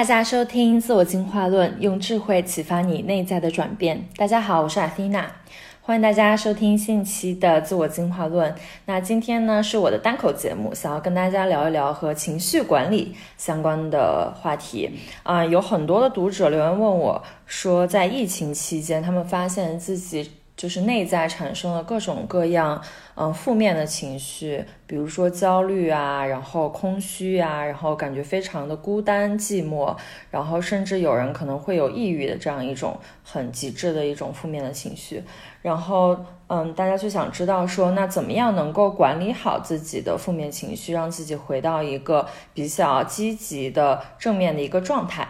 大家收听《自我进化论》，用智慧启发你内在的转变。大家好，我是阿菲娜，欢迎大家收听新一期的《自我进化论》。那今天呢是我的单口节目，想要跟大家聊一聊和情绪管理相关的话题。啊，有很多的读者留言问我，说在疫情期间，他们发现自己。就是内在产生了各种各样，嗯，负面的情绪，比如说焦虑啊，然后空虚啊，然后感觉非常的孤单寂寞，然后甚至有人可能会有抑郁的这样一种很极致的一种负面的情绪。然后，嗯，大家就想知道说，那怎么样能够管理好自己的负面情绪，让自己回到一个比较积极的正面的一个状态？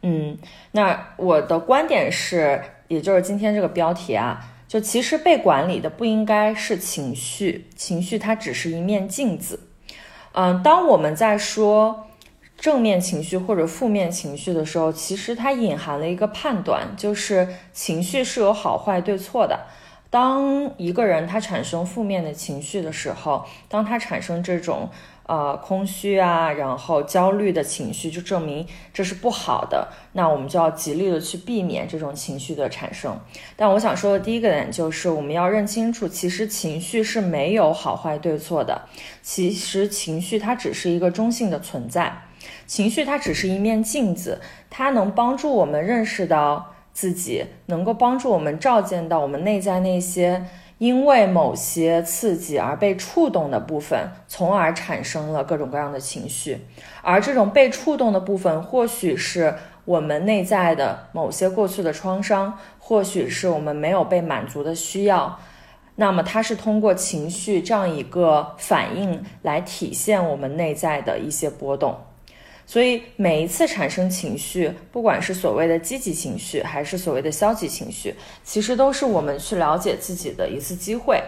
嗯，那我的观点是，也就是今天这个标题啊。就其实被管理的不应该是情绪，情绪它只是一面镜子。嗯，当我们在说正面情绪或者负面情绪的时候，其实它隐含了一个判断，就是情绪是有好坏对错的。当一个人他产生负面的情绪的时候，当他产生这种。呃，空虚啊，然后焦虑的情绪，就证明这是不好的。那我们就要极力的去避免这种情绪的产生。但我想说的第一个点就是，我们要认清楚，其实情绪是没有好坏对错的。其实情绪它只是一个中性的存在，情绪它只是一面镜子，它能帮助我们认识到自己，能够帮助我们照见到我们内在那些。因为某些刺激而被触动的部分，从而产生了各种各样的情绪，而这种被触动的部分，或许是我们内在的某些过去的创伤，或许是我们没有被满足的需要，那么它是通过情绪这样一个反应来体现我们内在的一些波动。所以每一次产生情绪，不管是所谓的积极情绪，还是所谓的消极情绪，其实都是我们去了解自己的一次机会。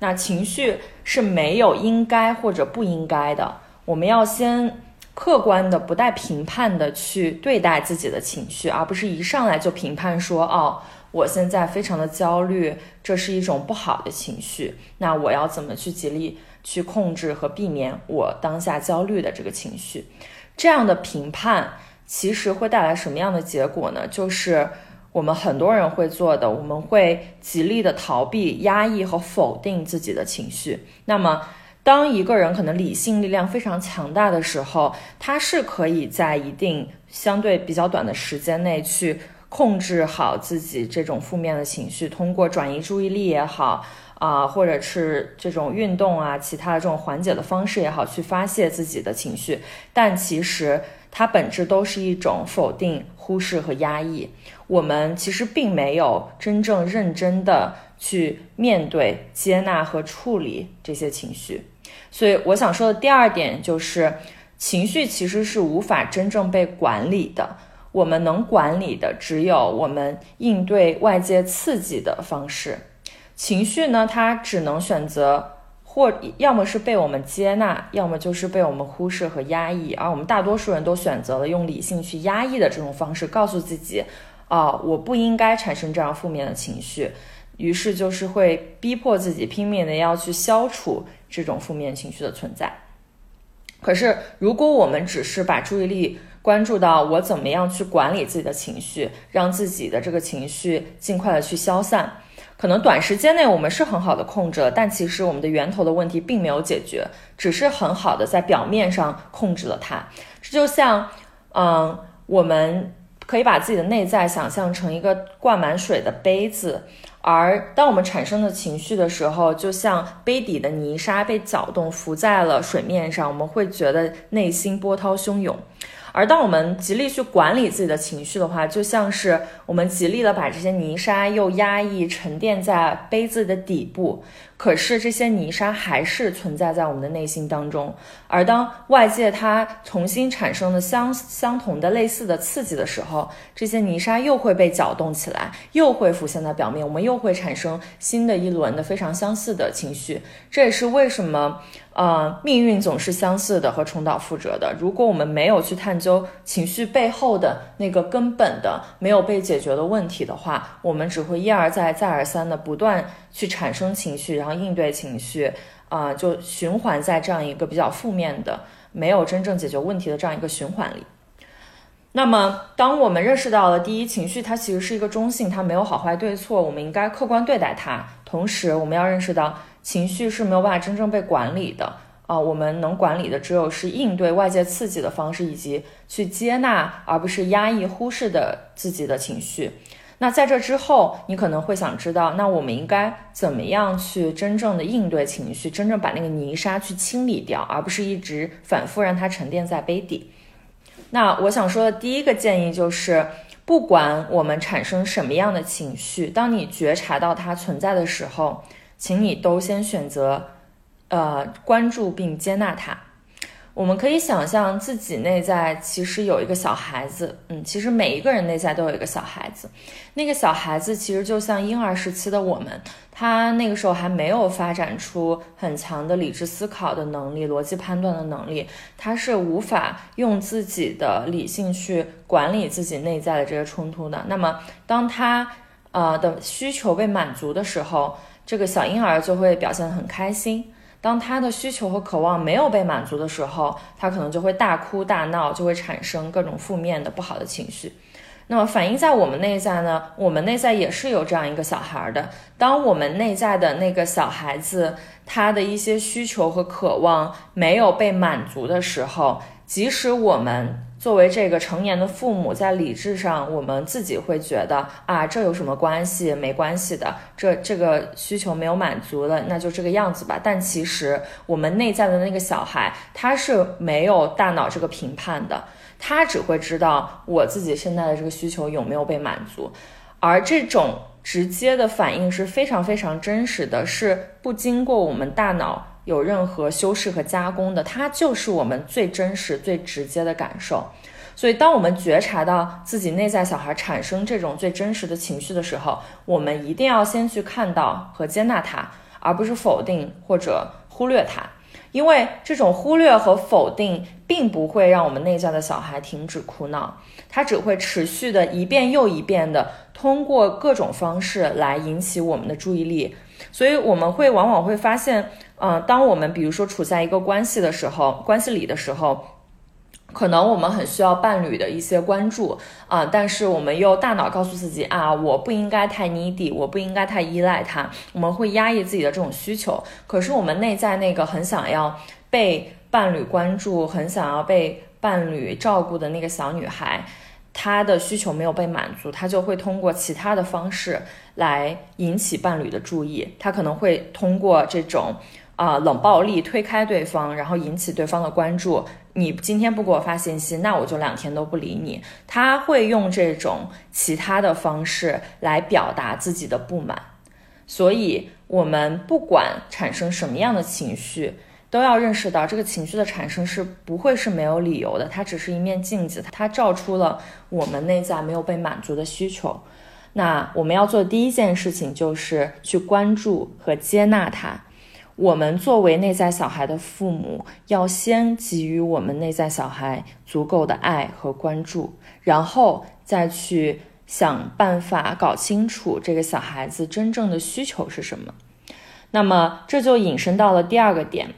那情绪是没有应该或者不应该的，我们要先客观的、不带评判的去对待自己的情绪，而不是一上来就评判说：“哦，我现在非常的焦虑，这是一种不好的情绪。”那我要怎么去极力去控制和避免我当下焦虑的这个情绪？这样的评判其实会带来什么样的结果呢？就是我们很多人会做的，我们会极力的逃避、压抑和否定自己的情绪。那么，当一个人可能理性力量非常强大的时候，他是可以在一定相对比较短的时间内去控制好自己这种负面的情绪，通过转移注意力也好。啊，或者是这种运动啊，其他的这种缓解的方式也好，去发泄自己的情绪，但其实它本质都是一种否定、忽视和压抑。我们其实并没有真正认真的去面对、接纳和处理这些情绪。所以我想说的第二点就是，情绪其实是无法真正被管理的。我们能管理的只有我们应对外界刺激的方式。情绪呢，它只能选择或要么是被我们接纳，要么就是被我们忽视和压抑。而我们大多数人都选择了用理性去压抑的这种方式，告诉自己，啊，我不应该产生这样负面的情绪。于是就是会逼迫自己拼命的要去消除这种负面情绪的存在。可是，如果我们只是把注意力关注到我怎么样去管理自己的情绪，让自己的这个情绪尽快的去消散。可能短时间内我们是很好的控制了，但其实我们的源头的问题并没有解决，只是很好的在表面上控制了它。这就像，嗯，我们可以把自己的内在想象成一个灌满水的杯子，而当我们产生的情绪的时候，就像杯底的泥沙被搅动浮在了水面上，我们会觉得内心波涛汹涌。而当我们极力去管理自己的情绪的话，就像是我们极力的把这些泥沙又压抑沉淀在杯子的底部。可是这些泥沙还是存在在我们的内心当中，而当外界它重新产生了相相同的类似的刺激的时候，这些泥沙又会被搅动起来，又会浮现在表面，我们又会产生新的一轮的非常相似的情绪。这也是为什么，呃，命运总是相似的和重蹈覆辙的。如果我们没有去探究情绪背后的那个根本的没有被解决的问题的话，我们只会一而再再而三的不断。去产生情绪，然后应对情绪，啊，就循环在这样一个比较负面的、没有真正解决问题的这样一个循环里。那么，当我们认识到了第一情绪，它其实是一个中性，它没有好坏对错，我们应该客观对待它。同时，我们要认识到情绪是没有办法真正被管理的啊，我们能管理的只有是应对外界刺激的方式，以及去接纳而不是压抑、忽视的自己的情绪。那在这之后，你可能会想知道，那我们应该怎么样去真正的应对情绪，真正把那个泥沙去清理掉，而不是一直反复让它沉淀在杯底。那我想说的第一个建议就是，不管我们产生什么样的情绪，当你觉察到它存在的时候，请你都先选择，呃，关注并接纳它。我们可以想象自己内在其实有一个小孩子，嗯，其实每一个人内在都有一个小孩子。那个小孩子其实就像婴儿时期的我们，他那个时候还没有发展出很强的理智思考的能力、逻辑判断的能力，他是无法用自己的理性去管理自己内在的这些冲突的。那么，当他呃的需求被满足的时候，这个小婴儿就会表现得很开心。当他的需求和渴望没有被满足的时候，他可能就会大哭大闹，就会产生各种负面的不好的情绪。那么反映在我们内在呢？我们内在也是有这样一个小孩的。当我们内在的那个小孩子，他的一些需求和渴望没有被满足的时候，即使我们。作为这个成年的父母，在理智上，我们自己会觉得啊，这有什么关系？没关系的，这这个需求没有满足了，那就这个样子吧。但其实我们内在的那个小孩，他是没有大脑这个评判的，他只会知道我自己现在的这个需求有没有被满足，而这种直接的反应是非常非常真实的，是不经过我们大脑。有任何修饰和加工的，它就是我们最真实、最直接的感受。所以，当我们觉察到自己内在小孩产生这种最真实的情绪的时候，我们一定要先去看到和接纳它，而不是否定或者忽略它。因为这种忽略和否定，并不会让我们内在的小孩停止哭闹，它只会持续的一遍又一遍的通过各种方式来引起我们的注意力。所以，我们会往往会发现。嗯，当我们比如说处在一个关系的时候，关系里的时候，可能我们很需要伴侣的一些关注啊，但是我们又大脑告诉自己啊，我不应该太 needy，我不应该太依赖他，我们会压抑自己的这种需求。可是我们内在那个很想要被伴侣关注、很想要被伴侣照顾的那个小女孩。他的需求没有被满足，他就会通过其他的方式来引起伴侣的注意。他可能会通过这种啊冷暴力推开对方，然后引起对方的关注。你今天不给我发信息，那我就两天都不理你。他会用这种其他的方式来表达自己的不满。所以，我们不管产生什么样的情绪。都要认识到，这个情绪的产生是不会是没有理由的，它只是一面镜子，它照出了我们内在没有被满足的需求。那我们要做的第一件事情就是去关注和接纳它。我们作为内在小孩的父母，要先给予我们内在小孩足够的爱和关注，然后再去想办法搞清楚这个小孩子真正的需求是什么。那么这就引申到了第二个点。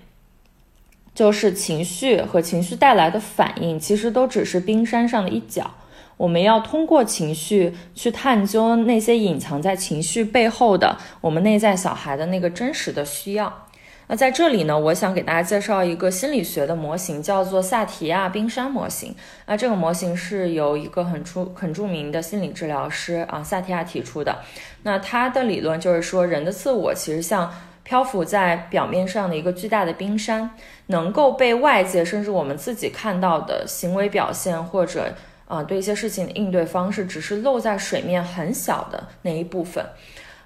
就是情绪和情绪带来的反应，其实都只是冰山上的一角。我们要通过情绪去探究那些隐藏在情绪背后的我们内在小孩的那个真实的需要。那在这里呢，我想给大家介绍一个心理学的模型，叫做萨提亚冰山模型。那这个模型是由一个很出很著名的心理治疗师啊萨提亚提出的。那他的理论就是说，人的自我其实像。漂浮在表面上的一个巨大的冰山，能够被外界甚至我们自己看到的行为表现，或者啊对一些事情的应对方式，只是露在水面很小的那一部分，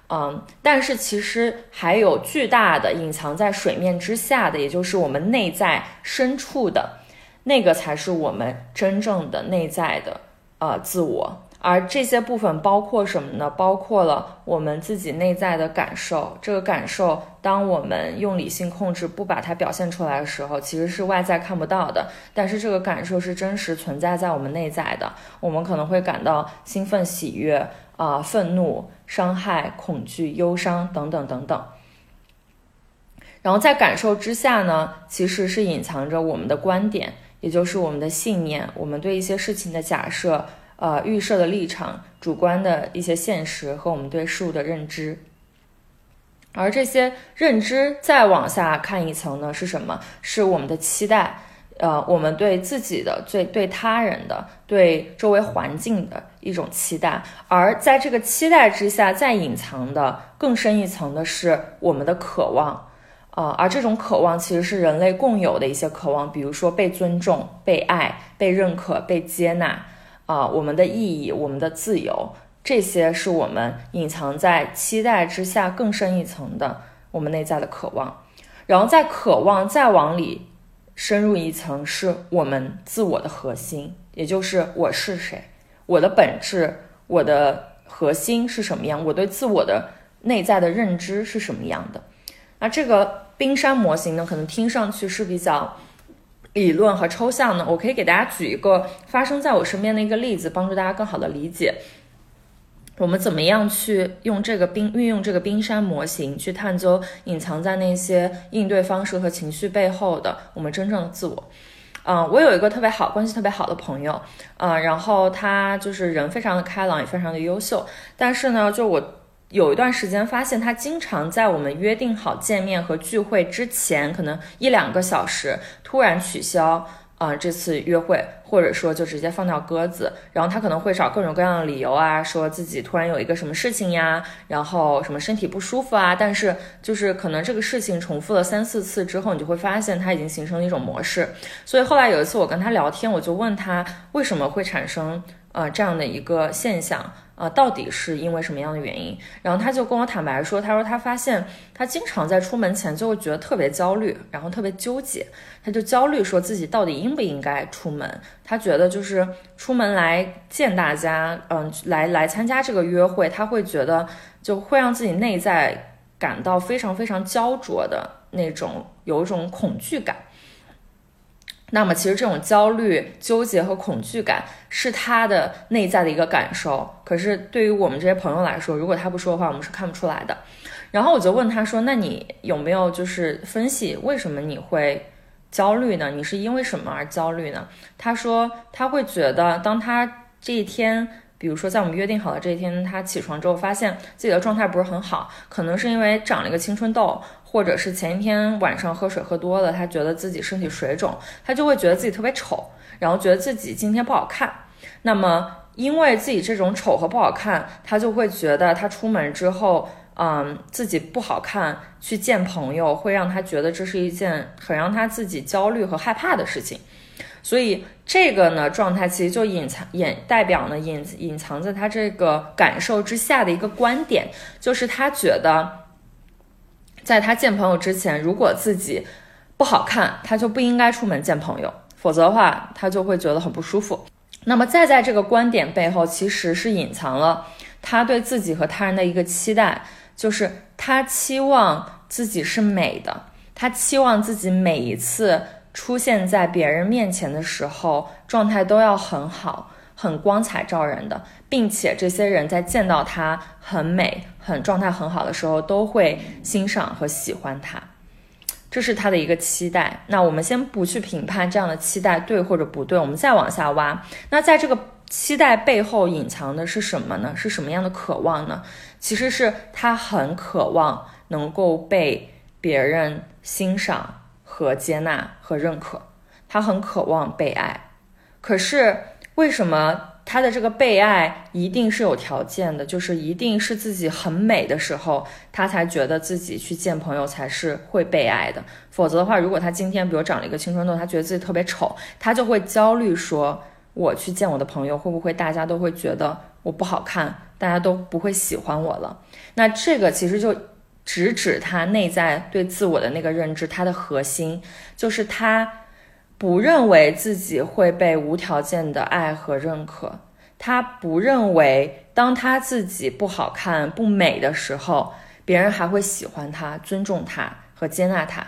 嗯，但是其实还有巨大的隐藏在水面之下的，也就是我们内在深处的那个，才是我们真正的内在的呃自我。而这些部分包括什么呢？包括了我们自己内在的感受。这个感受，当我们用理性控制不把它表现出来的时候，其实是外在看不到的。但是这个感受是真实存在在我们内在的。我们可能会感到兴奋、喜悦、啊愤怒、伤害、恐惧、忧伤等等等等。然后在感受之下呢，其实是隐藏着我们的观点。也就是我们的信念，我们对一些事情的假设，呃，预设的立场，主观的一些现实和我们对事物的认知。而这些认知再往下看一层呢，是什么？是我们的期待。呃，我们对自己的、对对他人的、对周围环境的一种期待，而在这个期待之下，再隐藏的更深一层的是我们的渴望，啊，而这种渴望其实是人类共有的一些渴望，比如说被尊重、被爱、被认可、被接纳，啊，我们的意义、我们的自由，这些是我们隐藏在期待之下更深一层的我们内在的渴望，然后在渴望再往里。深入一层，是我们自我的核心，也就是我是谁，我的本质，我的核心是什么样，我对自我的内在的认知是什么样的。那这个冰山模型呢，可能听上去是比较理论和抽象呢。我可以给大家举一个发生在我身边的一个例子，帮助大家更好的理解。我们怎么样去用这个冰运用这个冰山模型去探究隐藏在那些应对方式和情绪背后的我们真正的自我？嗯，我有一个特别好关系特别好的朋友，嗯，然后他就是人非常的开朗，也非常的优秀，但是呢，就我有一段时间发现他经常在我们约定好见面和聚会之前，可能一两个小时突然取消。啊，这次约会，或者说就直接放掉鸽子，然后他可能会找各种各样的理由啊，说自己突然有一个什么事情呀，然后什么身体不舒服啊，但是就是可能这个事情重复了三四次之后，你就会发现他已经形成了一种模式。所以后来有一次我跟他聊天，我就问他为什么会产生呃这样的一个现象。啊，到底是因为什么样的原因？然后他就跟我坦白说，他说他发现他经常在出门前就会觉得特别焦虑，然后特别纠结，他就焦虑说自己到底应不应该出门。他觉得就是出门来见大家，嗯，来来参加这个约会，他会觉得就会让自己内在感到非常非常焦灼的那种，有一种恐惧感。那么，其实这种焦虑、纠结和恐惧感是他的内在的一个感受。可是，对于我们这些朋友来说，如果他不说的话，我们是看不出来的。然后我就问他说：“那你有没有就是分析为什么你会焦虑呢？你是因为什么而焦虑呢？”他说：“他会觉得，当他这一天，比如说在我们约定好的这一天，他起床之后，发现自己的状态不是很好，可能是因为长了一个青春痘。”或者是前一天晚上喝水喝多了，他觉得自己身体水肿，他就会觉得自己特别丑，然后觉得自己今天不好看。那么，因为自己这种丑和不好看，他就会觉得他出门之后，嗯，自己不好看，去见朋友会让他觉得这是一件很让他自己焦虑和害怕的事情。所以，这个呢状态其实就隐藏、隐代表呢隐隐藏在他这个感受之下的一个观点，就是他觉得。在他见朋友之前，如果自己不好看，他就不应该出门见朋友，否则的话，他就会觉得很不舒服。那么，再在这个观点背后，其实是隐藏了他对自己和他人的一个期待，就是他期望自己是美的，他期望自己每一次出现在别人面前的时候，状态都要很好。很光彩照人的，并且这些人在见到她很美、很状态很好的时候，都会欣赏和喜欢她，这是他的一个期待。那我们先不去评判这样的期待对或者不对，我们再往下挖。那在这个期待背后隐藏的是什么呢？是什么样的渴望呢？其实是他很渴望能够被别人欣赏和接纳和认可，他很渴望被爱，可是。为什么他的这个被爱一定是有条件的？就是一定是自己很美的时候，他才觉得自己去见朋友才是会被爱的。否则的话，如果他今天比如长了一个青春痘，他觉得自己特别丑，他就会焦虑，说我去见我的朋友，会不会大家都会觉得我不好看，大家都不会喜欢我了？那这个其实就直指他内在对自我的那个认知，他的核心就是他。不认为自己会被无条件的爱和认可，他不认为当他自己不好看、不美的时候，别人还会喜欢他、尊重他和接纳他。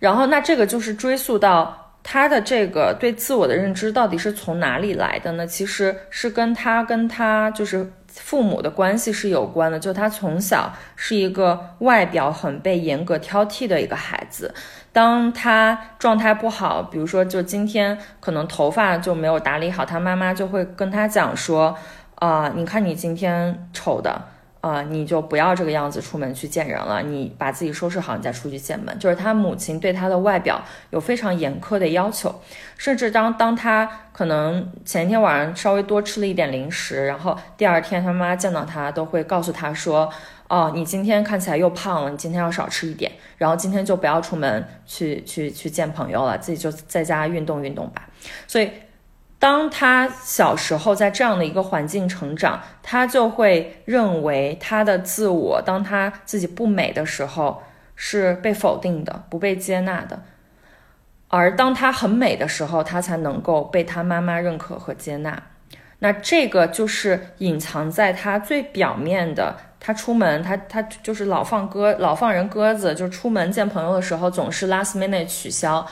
然后，那这个就是追溯到他的这个对自我的认知到底是从哪里来的呢？其实是跟他跟他就是。父母的关系是有关的，就他从小是一个外表很被严格挑剔的一个孩子。当他状态不好，比如说就今天可能头发就没有打理好，他妈妈就会跟他讲说：“啊，你看你今天丑的。”啊，你就不要这个样子出门去见人了，你把自己收拾好，你再出去见门。就是他母亲对他的外表有非常严苛的要求，甚至当当他可能前一天晚上稍微多吃了一点零食，然后第二天他妈见到他都会告诉他说：“哦，你今天看起来又胖了，你今天要少吃一点，然后今天就不要出门去去去见朋友了，自己就在家运动运动吧。”所以。当他小时候在这样的一个环境成长，他就会认为他的自我，当他自己不美的时候是被否定的、不被接纳的；而当他很美的时候，他才能够被他妈妈认可和接纳。那这个就是隐藏在他最表面的。他出门，他他就是老放鸽、老放人鸽子，就出门见朋友的时候总是 last minute 取消。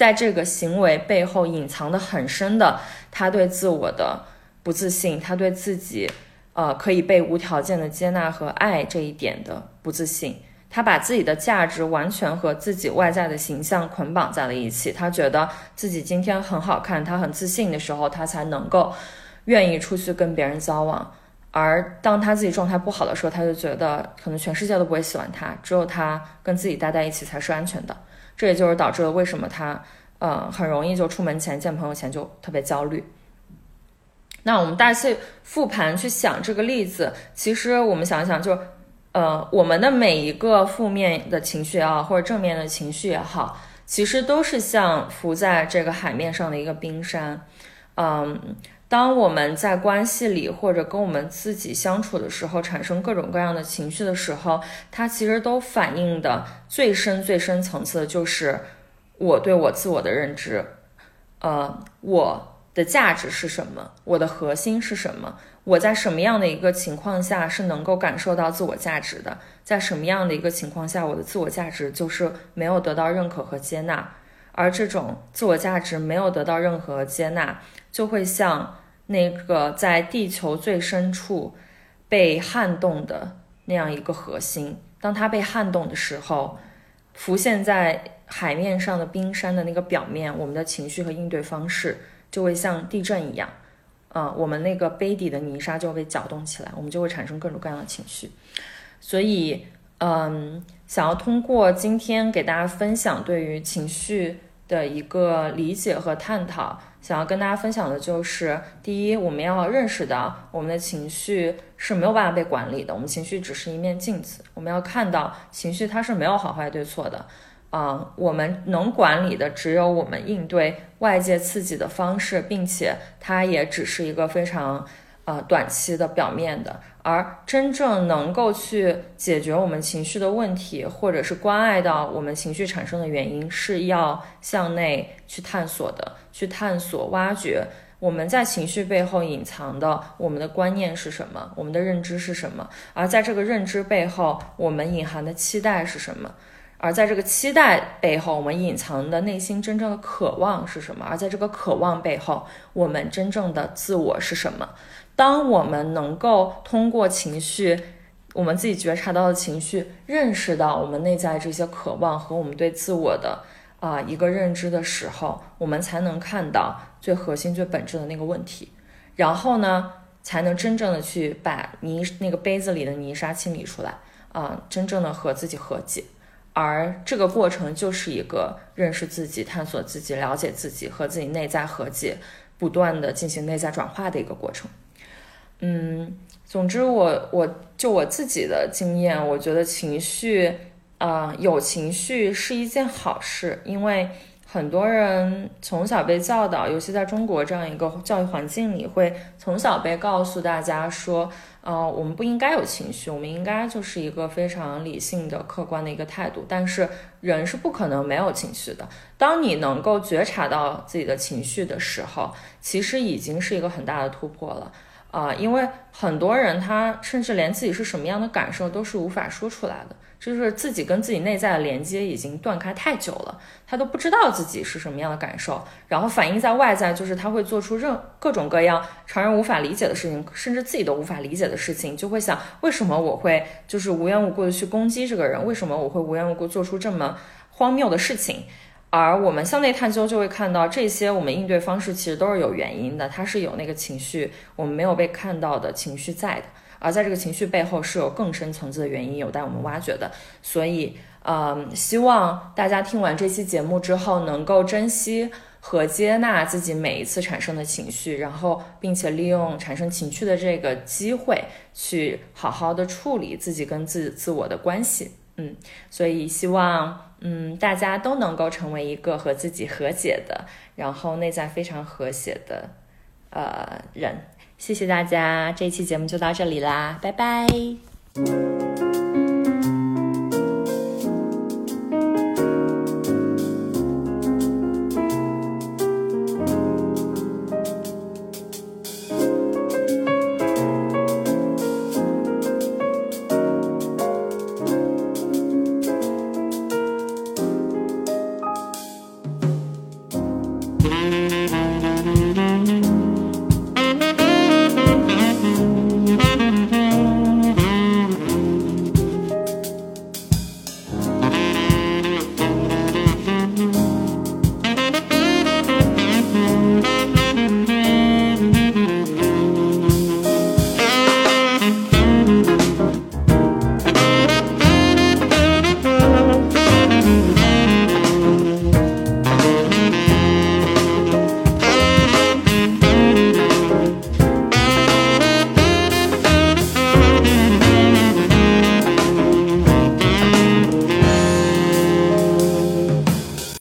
在这个行为背后隐藏的很深的，他对自我的不自信，他对自己，呃，可以被无条件的接纳和爱这一点的不自信，他把自己的价值完全和自己外在的形象捆绑在了一起。他觉得自己今天很好看，他很自信的时候，他才能够愿意出去跟别人交往。而当他自己状态不好的时候，他就觉得可能全世界都不会喜欢他，只有他跟自己待在一起才是安全的。这也就是导致了为什么他，呃，很容易就出门前见朋友前就特别焦虑。那我们大家去复盘去想这个例子，其实我们想想，就，呃，我们的每一个负面的情绪也好，或者正面的情绪也好，其实都是像浮在这个海面上的一个冰山，嗯。当我们在关系里或者跟我们自己相处的时候，产生各种各样的情绪的时候，它其实都反映的最深最深层次的就是我对我自我的认知，呃，我的价值是什么？我的核心是什么？我在什么样的一个情况下是能够感受到自我价值的？在什么样的一个情况下，我的自我价值就是没有得到认可和接纳？而这种自我价值没有得到任何接纳，就会像。那个在地球最深处被撼动的那样一个核心，当它被撼动的时候，浮现在海面上的冰山的那个表面，我们的情绪和应对方式就会像地震一样，啊，我们那个杯底的泥沙就会被搅动起来，我们就会产生各种各样的情绪。所以，嗯，想要通过今天给大家分享对于情绪的一个理解和探讨。想要跟大家分享的就是，第一，我们要认识到我们的情绪是没有办法被管理的，我们情绪只是一面镜子。我们要看到情绪它是没有好坏对错的，啊，我们能管理的只有我们应对外界刺激的方式，并且它也只是一个非常。呃，短期的表面的，而真正能够去解决我们情绪的问题，或者是关爱到我们情绪产生的原因，是要向内去探索的，去探索、挖掘我们在情绪背后隐藏的我们的观念是什么，我们的认知是什么，而在这个认知背后，我们隐含的期待是什么，而在这个期待背后，我们隐藏的内心真正的渴望是什么，而在这个渴望背后，我们真正的自我是什么。当我们能够通过情绪，我们自己觉察到的情绪，认识到我们内在这些渴望和我们对自我的啊一个认知的时候，我们才能看到最核心、最本质的那个问题，然后呢，才能真正的去把泥那个杯子里的泥沙清理出来啊，真正的和自己和解。而这个过程就是一个认识自己、探索自己、了解自己和自己内在和解，不断的进行内在转化的一个过程。嗯，总之，我我就我自己的经验，我觉得情绪，啊，有情绪是一件好事，因为很多人从小被教导，尤其在中国这样一个教育环境里，会从小被告诉大家说，呃，我们不应该有情绪，我们应该就是一个非常理性的、客观的一个态度。但是人是不可能没有情绪的。当你能够觉察到自己的情绪的时候，其实已经是一个很大的突破了。啊，因为很多人他甚至连自己是什么样的感受都是无法说出来的，就是自己跟自己内在的连接已经断开太久了，他都不知道自己是什么样的感受，然后反映在外在，就是他会做出任各种各样常人无法理解的事情，甚至自己都无法理解的事情，就会想为什么我会就是无缘无故的去攻击这个人，为什么我会无缘无故做出这么荒谬的事情？而我们向内探究，就会看到这些我们应对方式其实都是有原因的，它是有那个情绪我们没有被看到的情绪在的。而在这个情绪背后是有更深层次的原因有待我们挖掘的，所以，嗯，希望大家听完这期节目之后，能够珍惜和接纳自己每一次产生的情绪，然后，并且利用产生情绪的这个机会，去好好的处理自己跟自自我的关系。嗯，所以希望，嗯，大家都能够成为一个和自己和解的，然后内在非常和谐的，呃，人。谢谢大家，这期节目就到这里啦，拜拜。